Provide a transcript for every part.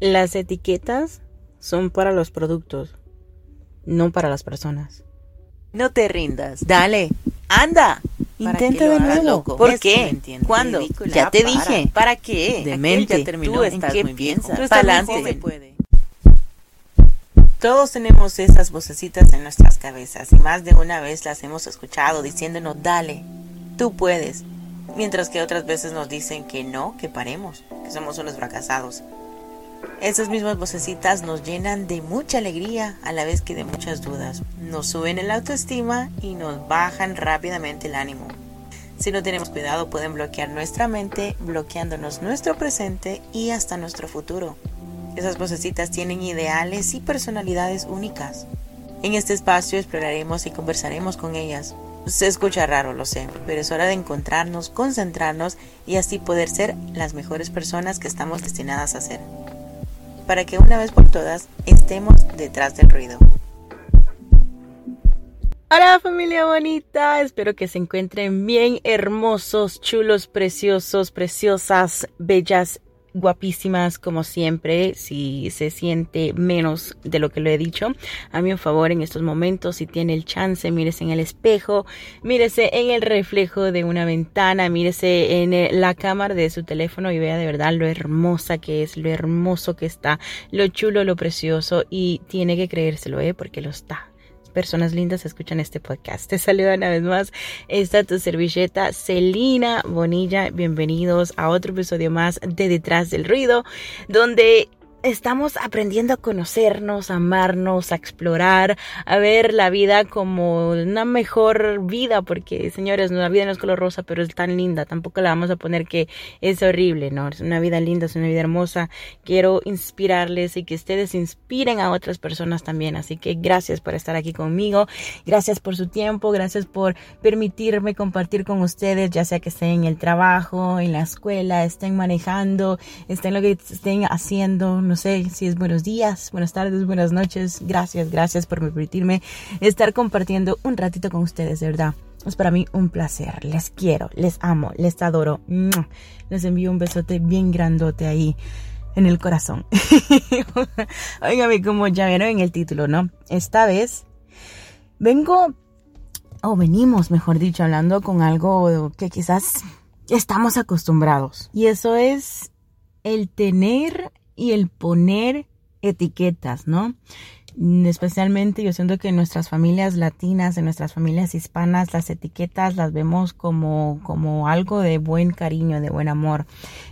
Las etiquetas son para los productos, no para las personas. No te rindas. Dale. Anda. Intenta de nuevo. ¿Por qué? ¿Cuándo? Ya te dije. ¿Para qué? Demente. Ya terminó. Tú ¿En estás qué muy piensas? Todos tenemos esas vocecitas en nuestras cabezas y más de una vez las hemos escuchado diciéndonos, dale, tú puedes. Mientras que otras veces nos dicen que no, que paremos, que somos unos fracasados. Esas mismas vocecitas nos llenan de mucha alegría a la vez que de muchas dudas. Nos suben el autoestima y nos bajan rápidamente el ánimo. Si no tenemos cuidado pueden bloquear nuestra mente, bloqueándonos nuestro presente y hasta nuestro futuro. Esas vocecitas tienen ideales y personalidades únicas. En este espacio exploraremos y conversaremos con ellas. Se escucha raro, lo sé, pero es hora de encontrarnos, concentrarnos y así poder ser las mejores personas que estamos destinadas a ser. Para que una vez por todas estemos detrás del ruido. Hola familia bonita, espero que se encuentren bien hermosos, chulos, preciosos, preciosas, bellas, guapísimas como siempre. Si se siente menos de lo que lo he dicho, a mi favor en estos momentos, si tiene el chance, mírese en el espejo, mírese en el reflejo de una ventana, mírese en eh, la cámara de su teléfono y vea de verdad lo hermosa que es, lo hermoso que está, lo chulo, lo precioso y tiene que creérselo, ¿eh? Porque lo está personas lindas escuchan este podcast. Te saluda una vez más esta tu servilleta Celina Bonilla. Bienvenidos a otro episodio más de Detrás del Ruido, donde estamos aprendiendo a conocernos, a amarnos, a explorar, a ver la vida como una mejor vida, porque señores, la vida no es color rosa, pero es tan linda, tampoco la vamos a poner que es horrible, ¿no? Es una vida linda, es una vida hermosa. Quiero inspirarles y que ustedes inspiren a otras personas también, así que gracias por estar aquí conmigo, gracias por su tiempo, gracias por permitirme compartir con ustedes, ya sea que estén en el trabajo, en la escuela, estén manejando, estén lo que estén haciendo, no sé si es buenos días, buenas tardes, buenas noches. Gracias, gracias por permitirme estar compartiendo un ratito con ustedes, de verdad. Es para mí un placer. Les quiero, les amo, les adoro. Les envío un besote bien grandote ahí en el corazón. Óigame, como ya vieron en el título, ¿no? Esta vez vengo, o venimos, mejor dicho, hablando con algo que quizás estamos acostumbrados. Y eso es el tener y el poner etiquetas, ¿no? Especialmente yo siento que en nuestras familias latinas, en nuestras familias hispanas, las etiquetas las vemos como, como algo de buen cariño, de buen amor.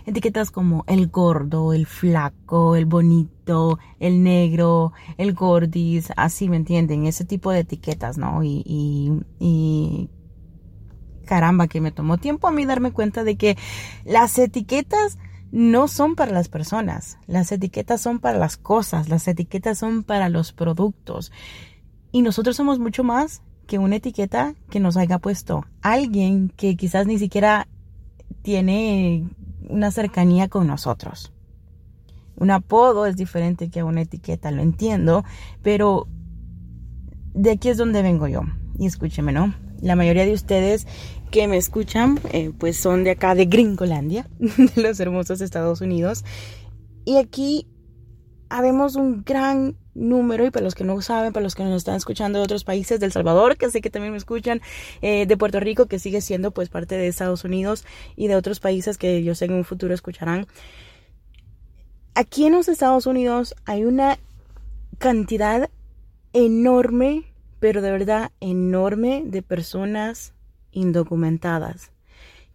Etiquetas como el gordo, el flaco, el bonito, el negro, el gordis, así me entienden, ese tipo de etiquetas, ¿no? Y, y caramba, que me tomó tiempo a mí darme cuenta de que las etiquetas no son para las personas, las etiquetas son para las cosas, las etiquetas son para los productos. Y nosotros somos mucho más que una etiqueta que nos haya puesto alguien que quizás ni siquiera tiene una cercanía con nosotros. Un apodo es diferente que una etiqueta, lo entiendo, pero de aquí es donde vengo yo. Y escúcheme, ¿no? La mayoría de ustedes que me escuchan, eh, pues son de acá de Gringolandia, de los hermosos Estados Unidos. Y aquí habemos un gran número, y para los que no saben, para los que nos están escuchando de otros países, del Salvador, que sé que también me escuchan, eh, de Puerto Rico, que sigue siendo pues parte de Estados Unidos, y de otros países que yo sé en un futuro escucharán. Aquí en los Estados Unidos hay una cantidad enorme, pero de verdad enorme, de personas indocumentadas.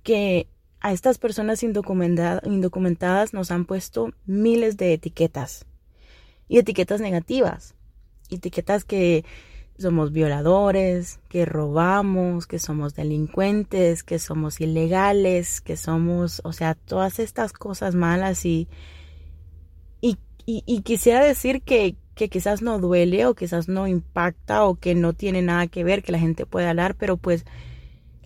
Que a estas personas indocumenta indocumentadas nos han puesto miles de etiquetas. Y etiquetas negativas. Etiquetas que somos violadores, que robamos, que somos delincuentes, que somos ilegales, que somos, o sea, todas estas cosas malas y, y quisiera decir que, que quizás no duele o quizás no impacta o que no tiene nada que ver que la gente pueda hablar, pero pues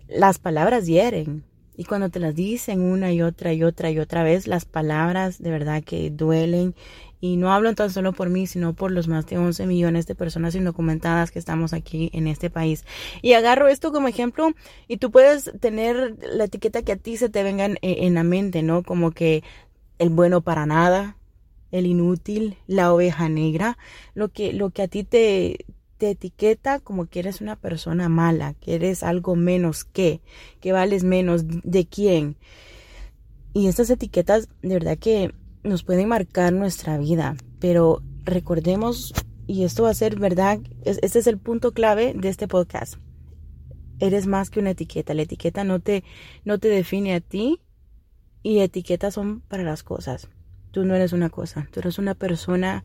las palabras hieren. Y cuando te las dicen una y otra y otra y otra vez, las palabras de verdad que duelen. Y no hablo tan solo por mí, sino por los más de 11 millones de personas indocumentadas que estamos aquí en este país. Y agarro esto como ejemplo y tú puedes tener la etiqueta que a ti se te venga en, en la mente, ¿no? Como que el bueno para nada, el inútil, la oveja negra, lo que, lo que a ti te, te etiqueta como que eres una persona mala, que eres algo menos que, que vales menos de quién. Y estas etiquetas de verdad que nos pueden marcar nuestra vida, pero recordemos, y esto va a ser verdad, este es el punto clave de este podcast. Eres más que una etiqueta, la etiqueta no te, no te define a ti y etiquetas son para las cosas. Tú no eres una cosa, tú eres una persona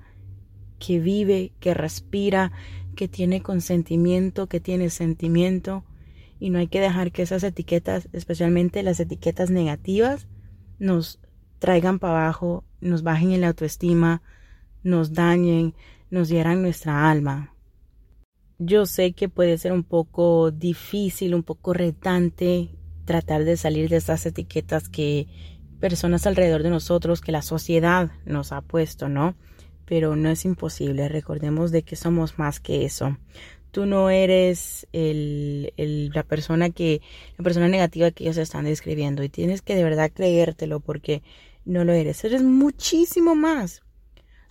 que vive, que respira, que tiene consentimiento, que tiene sentimiento. Y no hay que dejar que esas etiquetas, especialmente las etiquetas negativas, nos traigan para abajo, nos bajen en la autoestima, nos dañen, nos hieran nuestra alma. Yo sé que puede ser un poco difícil, un poco retante tratar de salir de esas etiquetas que personas alrededor de nosotros, que la sociedad nos ha puesto, ¿no? Pero no es imposible. Recordemos de que somos más que eso. Tú no eres el, la persona que, la persona negativa que ellos están describiendo y tienes que de verdad creértelo porque no lo eres. Eres muchísimo más.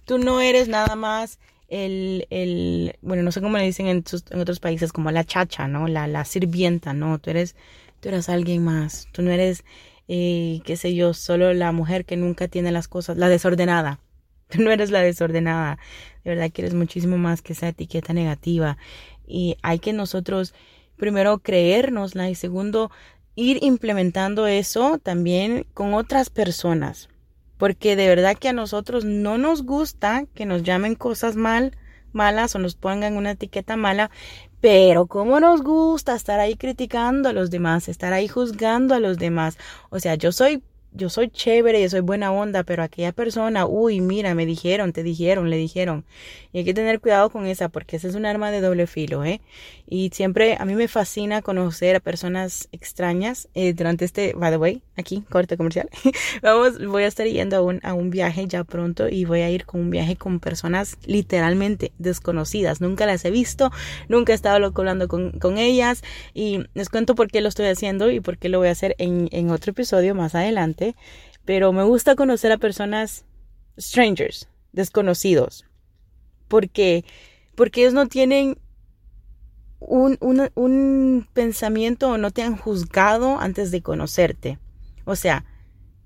Tú no eres nada más el, el bueno, no sé cómo le dicen en, en otros países, como la chacha, ¿no? La, la sirvienta, ¿no? Tú eres, tú eres alguien más. Tú no eres, eh, qué sé yo, solo la mujer que nunca tiene las cosas, la desordenada. No eres la desordenada. De verdad que eres muchísimo más que esa etiqueta negativa. Y hay que nosotros, primero, creérnosla y segundo, ir implementando eso también con otras personas. Porque de verdad que a nosotros no nos gusta que nos llamen cosas mal, malas o nos pongan una etiqueta mala, pero cómo nos gusta estar ahí criticando a los demás, estar ahí juzgando a los demás. O sea, yo soy yo soy chévere, yo soy buena onda, pero aquella persona, uy, mira, me dijeron, te dijeron, le dijeron. Y hay que tener cuidado con esa, porque esa es un arma de doble filo, ¿eh? Y siempre, a mí me fascina conocer a personas extrañas. Eh, durante este, by the way, aquí, corte comercial, vamos, voy a estar yendo a un, a un viaje ya pronto y voy a ir con un viaje con personas literalmente desconocidas. Nunca las he visto, nunca he estado hablando con, con ellas y les cuento por qué lo estoy haciendo y por qué lo voy a hacer en, en otro episodio más adelante pero me gusta conocer a personas strangers, desconocidos, porque, porque ellos no tienen un, un pensamiento o no te han juzgado antes de conocerte. O sea,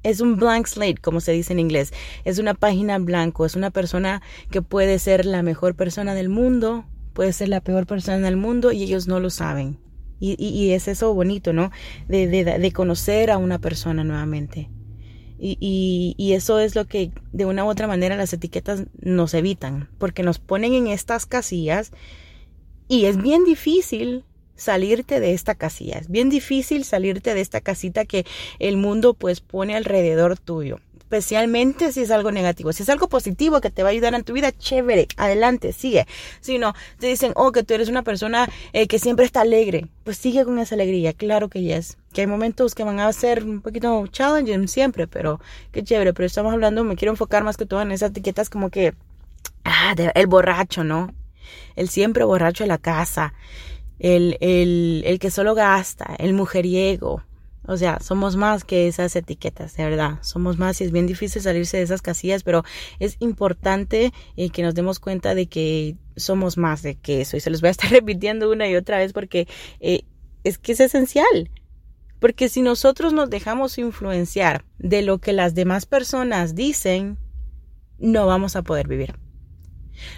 es un blank slate, como se dice en inglés. Es una página blanco. Es una persona que puede ser la mejor persona del mundo, puede ser la peor persona del mundo y ellos no lo saben. Y, es eso bonito, ¿no? De, de, conocer a una persona nuevamente. Y, y, eso es lo que de una u otra manera las etiquetas nos evitan, porque nos ponen en estas casillas y es bien difícil salirte de esta casilla, es bien difícil salirte de esta casita que el mundo pues pone alrededor tuyo especialmente si es algo negativo. Si es algo positivo que te va a ayudar en tu vida, chévere, adelante, sigue. Si no, te dicen, oh, que tú eres una persona eh, que siempre está alegre, pues sigue con esa alegría, claro que yes. Que hay momentos que van a ser un poquito challenging siempre, pero qué chévere. Pero estamos hablando, me quiero enfocar más que todo en esas etiquetas como que, ah, el borracho, ¿no? El siempre borracho de la casa. El, el, el que solo gasta, el mujeriego, o sea, somos más que esas etiquetas, de verdad. Somos más y es bien difícil salirse de esas casillas, pero es importante eh, que nos demos cuenta de que somos más de que eso. Y se los voy a estar repitiendo una y otra vez porque eh, es que es esencial. Porque si nosotros nos dejamos influenciar de lo que las demás personas dicen, no vamos a poder vivir.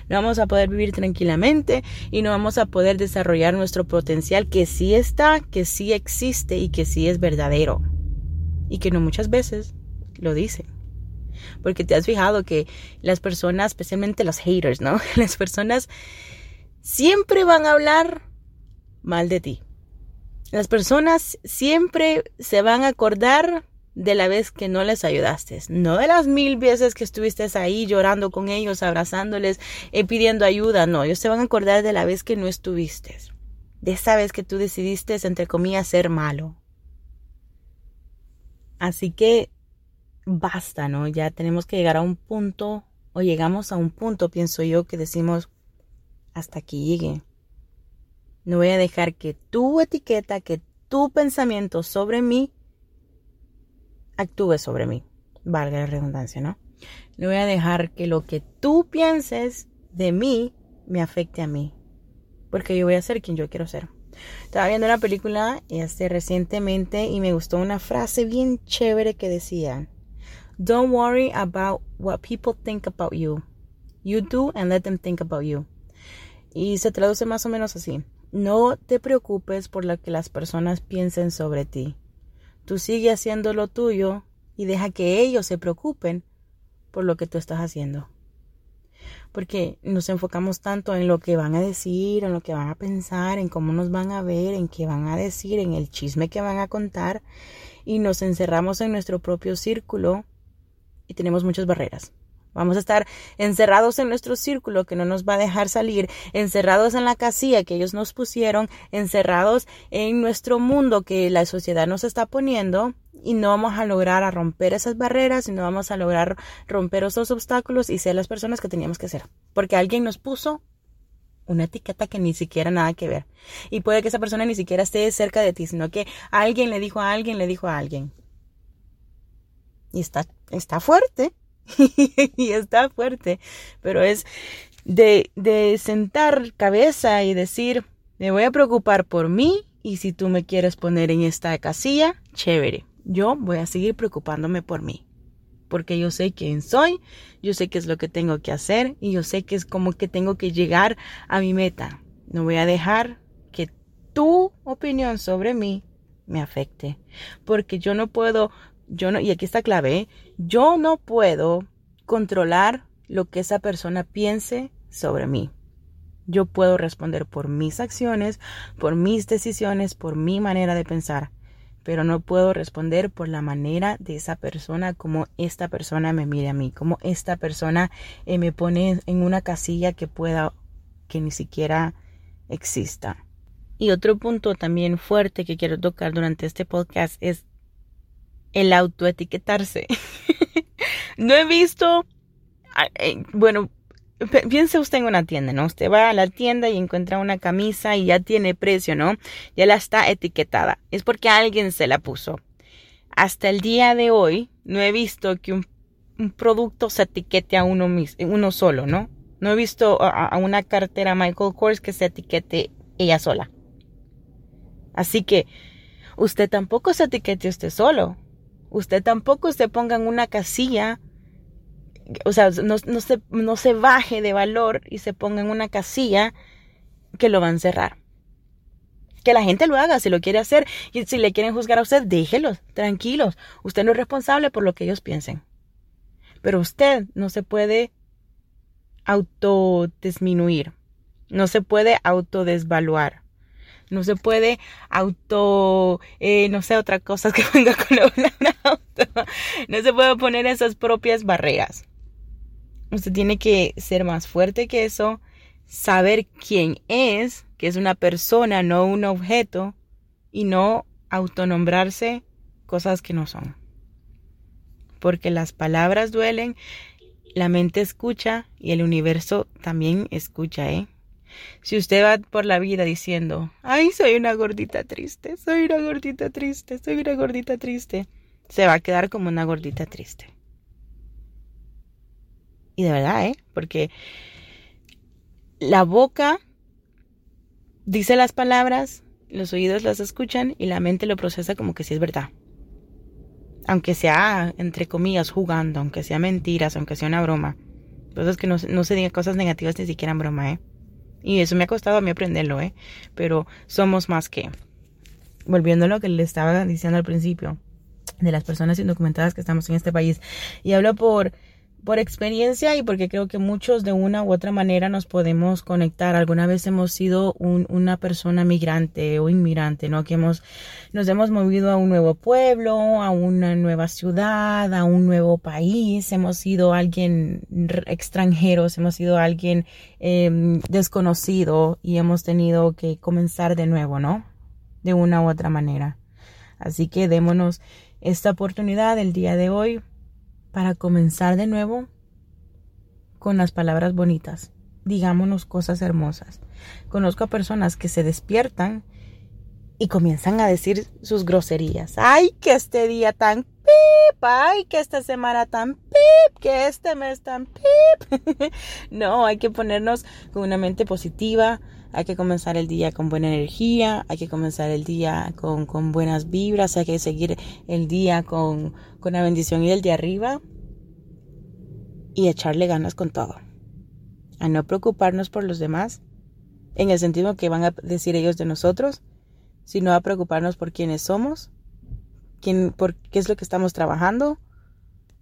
No vamos a poder vivir tranquilamente y no vamos a poder desarrollar nuestro potencial que sí está, que sí existe y que sí es verdadero. Y que no muchas veces lo dicen. Porque te has fijado que las personas, especialmente los haters, ¿no? Las personas siempre van a hablar mal de ti. Las personas siempre se van a acordar de la vez que no les ayudaste, no de las mil veces que estuviste ahí llorando con ellos, abrazándoles, eh, pidiendo ayuda, no, ellos se van a acordar de la vez que no estuviste, de esa vez que tú decidiste, entre comillas, ser malo. Así que basta, ¿no? Ya tenemos que llegar a un punto, o llegamos a un punto, pienso yo, que decimos, hasta aquí llegue. No voy a dejar que tu etiqueta, que tu pensamiento sobre mí actúe sobre mí, valga la redundancia, ¿no? No voy a dejar que lo que tú pienses de mí me afecte a mí. Porque yo voy a ser quien yo quiero ser. Estaba viendo una película este, recientemente y me gustó una frase bien chévere que decía, Don't worry about what people think about you. You do and let them think about you. Y se traduce más o menos así. No te preocupes por lo que las personas piensen sobre ti. Tú sigue haciendo lo tuyo y deja que ellos se preocupen por lo que tú estás haciendo. Porque nos enfocamos tanto en lo que van a decir, en lo que van a pensar, en cómo nos van a ver, en qué van a decir, en el chisme que van a contar y nos encerramos en nuestro propio círculo y tenemos muchas barreras. Vamos a estar encerrados en nuestro círculo que no nos va a dejar salir, encerrados en la casilla que ellos nos pusieron, encerrados en nuestro mundo que la sociedad nos está poniendo y no vamos a lograr romper esas barreras y no vamos a lograr romper esos obstáculos y ser las personas que teníamos que ser. Porque alguien nos puso una etiqueta que ni siquiera nada que ver. Y puede que esa persona ni siquiera esté cerca de ti, sino que alguien le dijo a alguien, le dijo a alguien. Y está, está fuerte. y está fuerte, pero es de, de sentar cabeza y decir, me voy a preocupar por mí y si tú me quieres poner en esta casilla, chévere. Yo voy a seguir preocupándome por mí. Porque yo sé quién soy, yo sé qué es lo que tengo que hacer y yo sé que es como que tengo que llegar a mi meta. No voy a dejar que tu opinión sobre mí me afecte. Porque yo no puedo yo no, y aquí está clave, ¿eh? yo no puedo controlar lo que esa persona piense sobre mí. Yo puedo responder por mis acciones, por mis decisiones, por mi manera de pensar, pero no puedo responder por la manera de esa persona, como esta persona me mire a mí, como esta persona eh, me pone en una casilla que pueda, que ni siquiera exista. Y otro punto también fuerte que quiero tocar durante este podcast es el autoetiquetarse. no he visto, eh, bueno, piense usted en una tienda, ¿no? Usted va a la tienda y encuentra una camisa y ya tiene precio, ¿no? Ya la está etiquetada. Es porque alguien se la puso. Hasta el día de hoy no he visto que un, producto se etiquete a uno, uno solo, ¿no? No he visto a, a una cartera Michael Kors que se etiquete ella sola. Así que usted tampoco se etiquete usted solo usted tampoco se ponga en una casilla, o sea, no, se, no se baje de valor y se ponga en una casilla que lo va a encerrar. Que la gente lo haga, si lo quiere hacer, y si le quieren juzgar a usted, déjelos, tranquilos. Usted no es responsable por lo que ellos piensen. Pero usted no se puede autodisminuir, no se puede autodesvaluar no se puede auto, eh, no sé, otra cosa que venga con la auto. No se puede poner esas propias barreras. Usted tiene que ser más fuerte que eso, saber quién es, que es una persona, no un objeto, y no autonombrarse cosas que no son. Porque las palabras duelen, la mente escucha y el universo también escucha, ¿eh? Si usted va por la vida diciendo, ay, soy una gordita triste, soy una gordita triste, soy una gordita triste, se va a quedar como una gordita triste. Y de verdad, ¿eh? Porque la boca dice las palabras, los oídos las escuchan y la mente lo procesa como que sí es verdad. Aunque sea, entre comillas, jugando, aunque sea mentiras, aunque sea una broma. Entonces que no, no se digan cosas negativas ni siquiera en broma, ¿eh? Y eso me ha costado a mí aprenderlo, ¿eh? Pero somos más que. Volviendo a lo que le estaba diciendo al principio, de las personas indocumentadas que estamos en este país. Y hablo por por experiencia y porque creo que muchos de una u otra manera nos podemos conectar. Alguna vez hemos sido una persona migrante o inmigrante, ¿no? Que hemos, nos hemos movido a un nuevo pueblo, a una nueva ciudad, a un nuevo país, hemos sido alguien extranjero, hemos sido alguien em, desconocido y hemos tenido que comenzar de nuevo, ¿no? De una u otra manera. Así que démonos esta oportunidad el día de hoy para comenzar de nuevo con las palabras bonitas. Digámonos cosas hermosas. Conozco a personas que se despiertan y comienzan a decir sus groserías. ¡Ay, que este día tan pip, ay, que esta semana tan pip, que este mes tan pip. no, hay que ponernos con una mente positiva, hay que comenzar el día con buena energía, hay que comenzar el día con, con buenas vibras, hay que seguir el día con, con la bendición y el de arriba y echarle ganas con todo. A no preocuparnos por los demás, en el sentido que van a decir ellos de nosotros, sino a preocuparnos por quiénes somos, quién, por qué es lo que estamos trabajando,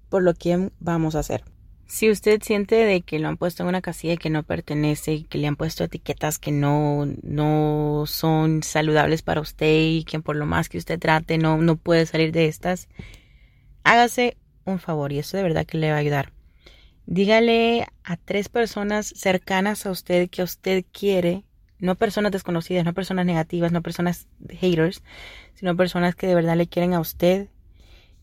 por lo que vamos a hacer. Si usted siente de que lo han puesto en una casilla que no pertenece, que le han puesto etiquetas que no, no son saludables para usted y que por lo más que usted trate no, no puede salir de estas, hágase un favor y eso de verdad que le va a ayudar. Dígale a tres personas cercanas a usted que usted quiere, no personas desconocidas, no personas negativas, no personas haters, sino personas que de verdad le quieren a usted.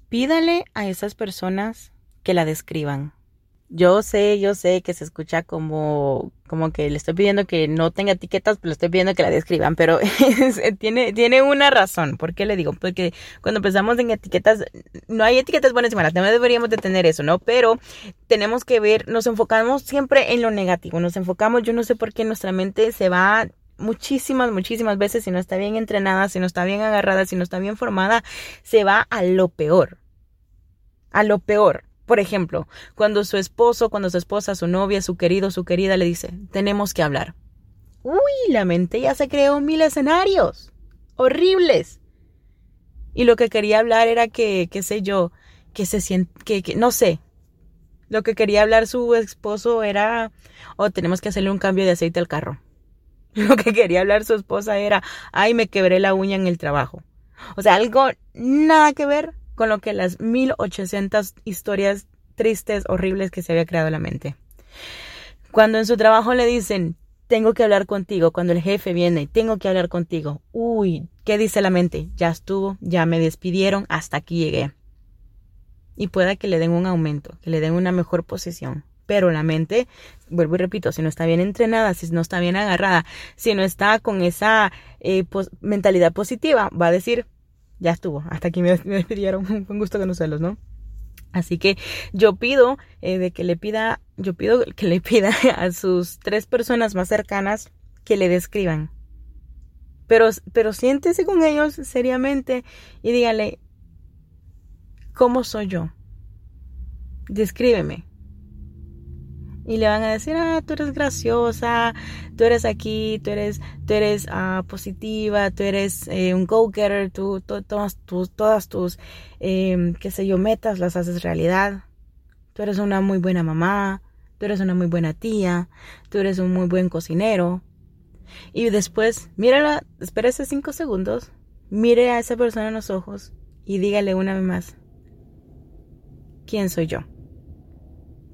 Pídale a esas personas que la describan yo sé, yo sé que se escucha como, como que le estoy pidiendo que no tenga etiquetas, pero le estoy pidiendo que la describan, pero tiene, tiene una razón. ¿Por qué le digo? Porque cuando empezamos en etiquetas, no hay etiquetas buenas y malas, no deberíamos de tener eso, ¿no? Pero tenemos que ver, nos enfocamos siempre en lo negativo, nos enfocamos, yo no sé por qué nuestra mente se va muchísimas, muchísimas veces, si no está bien entrenada, si no está bien agarrada, si no está bien formada, se va a lo peor. A lo peor. Por ejemplo, cuando su esposo, cuando su esposa, su novia, su querido, su querida le dice, tenemos que hablar. Uy, la mente ya se creó mil escenarios. Horribles. Y lo que quería hablar era que, qué sé yo, que se siente, que, que, no sé. Lo que quería hablar su esposo era, oh, tenemos que hacerle un cambio de aceite al carro. Lo que quería hablar su esposa era, ay, me quebré la uña en el trabajo. O sea, algo nada que ver con lo que las 1800 historias tristes, horribles que se había creado la mente. Cuando en su trabajo le dicen, tengo que hablar contigo, cuando el jefe viene, tengo que hablar contigo, uy, ¿qué dice la mente? Ya estuvo, ya me despidieron, hasta aquí llegué. Y pueda que le den un aumento, que le den una mejor posición. Pero la mente, vuelvo y repito, si no está bien entrenada, si no está bien agarrada, si no está con esa eh, mentalidad positiva, va a decir, ya estuvo, hasta aquí me, despidieron, fue un gusto conocerlos, ¿no? Así que yo pido eh, de que le pida, yo pido que le pida a sus tres personas más cercanas que le describan. Pero, pero siéntese con ellos seriamente y dígale, ¿cómo soy yo? Descríbeme y le van a decir, ah, tú eres graciosa, tú eres aquí, tú eres, tú eres ah, positiva, tú eres eh, un go-getter, tú, todas tus, todas tus, em, qué sé yo, metas las haces realidad. Tú eres una muy buena mamá, tú eres una muy buena tía, tú eres un muy buen cocinero. Y después, mírala, espérese cinco segundos, mire a esa persona en los ojos y dígale una vez más, ¿quién soy yo?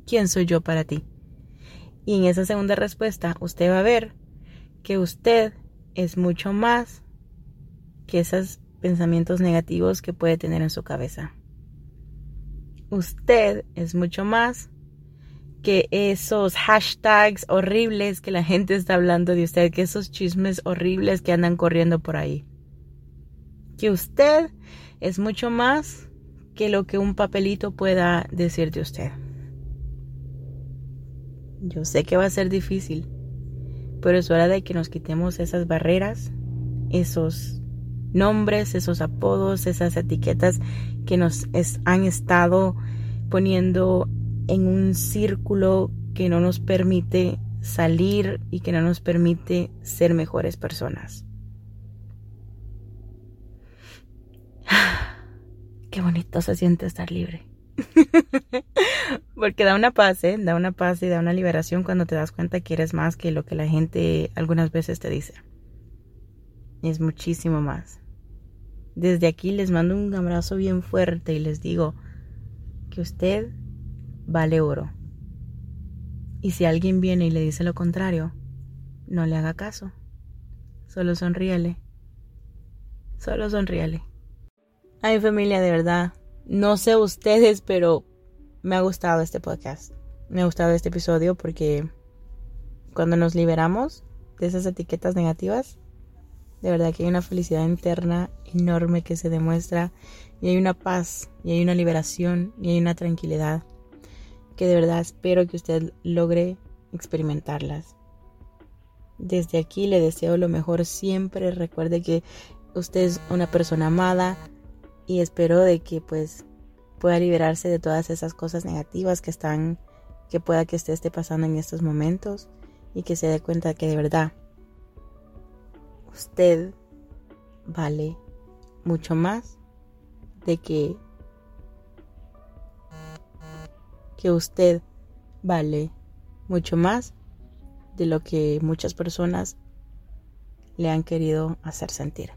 ¿Quién soy yo para ti? Y en esa segunda respuesta usted va a ver que usted es mucho más que esos pensamientos negativos que puede tener en su cabeza. Usted es mucho más que esos hashtags horribles que la gente está hablando de usted, que esos chismes horribles que andan corriendo por ahí. Que usted es mucho más que lo que un papelito pueda decir de usted. Yo sé que va a ser difícil, pero es hora de que nos quitemos esas barreras, esos nombres, esos apodos, esas etiquetas que nos han estado poniendo en un círculo que no nos permite salir y que no nos permite ser mejores personas. Qué bonito se siente estar libre. Porque da una paz, ¿eh? Da una paz y da una liberación cuando te das cuenta que eres más que lo que la gente algunas veces te dice. Es muchísimo más. Desde aquí les mando un abrazo bien fuerte y les digo que usted vale oro. Y si alguien viene y le dice lo contrario, no le haga caso. Solo sonríale. Solo sonríale. Ay familia, de verdad, no sé ustedes, pero me ha gustado este podcast. Me ha gustado este episodio porque cuando nos liberamos de esas etiquetas negativas, De verdad que hay una felicidad interna enorme que se demuestra y hay una paz y hay una liberación y hay una tranquilidad que de verdad espero que usted logre experimentarlas. Desde aquí le deseo lo mejor siempre. Recuerde que usted es una persona amada y espero de que pues pueda liberarse de todas esas cosas negativas que están que pueda que esté pasando en estos momentos y que se dé cuenta que de verdad usted vale mucho más de que que usted vale mucho más de lo que muchas personas le han querido hacer sentir.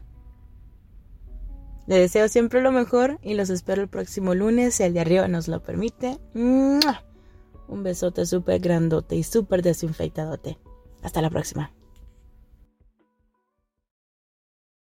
Le deseo siempre lo mejor y los espero el próximo lunes si el de arriba nos lo permite. Un besote súper grandote y súper desinfectadote. Hasta la próxima.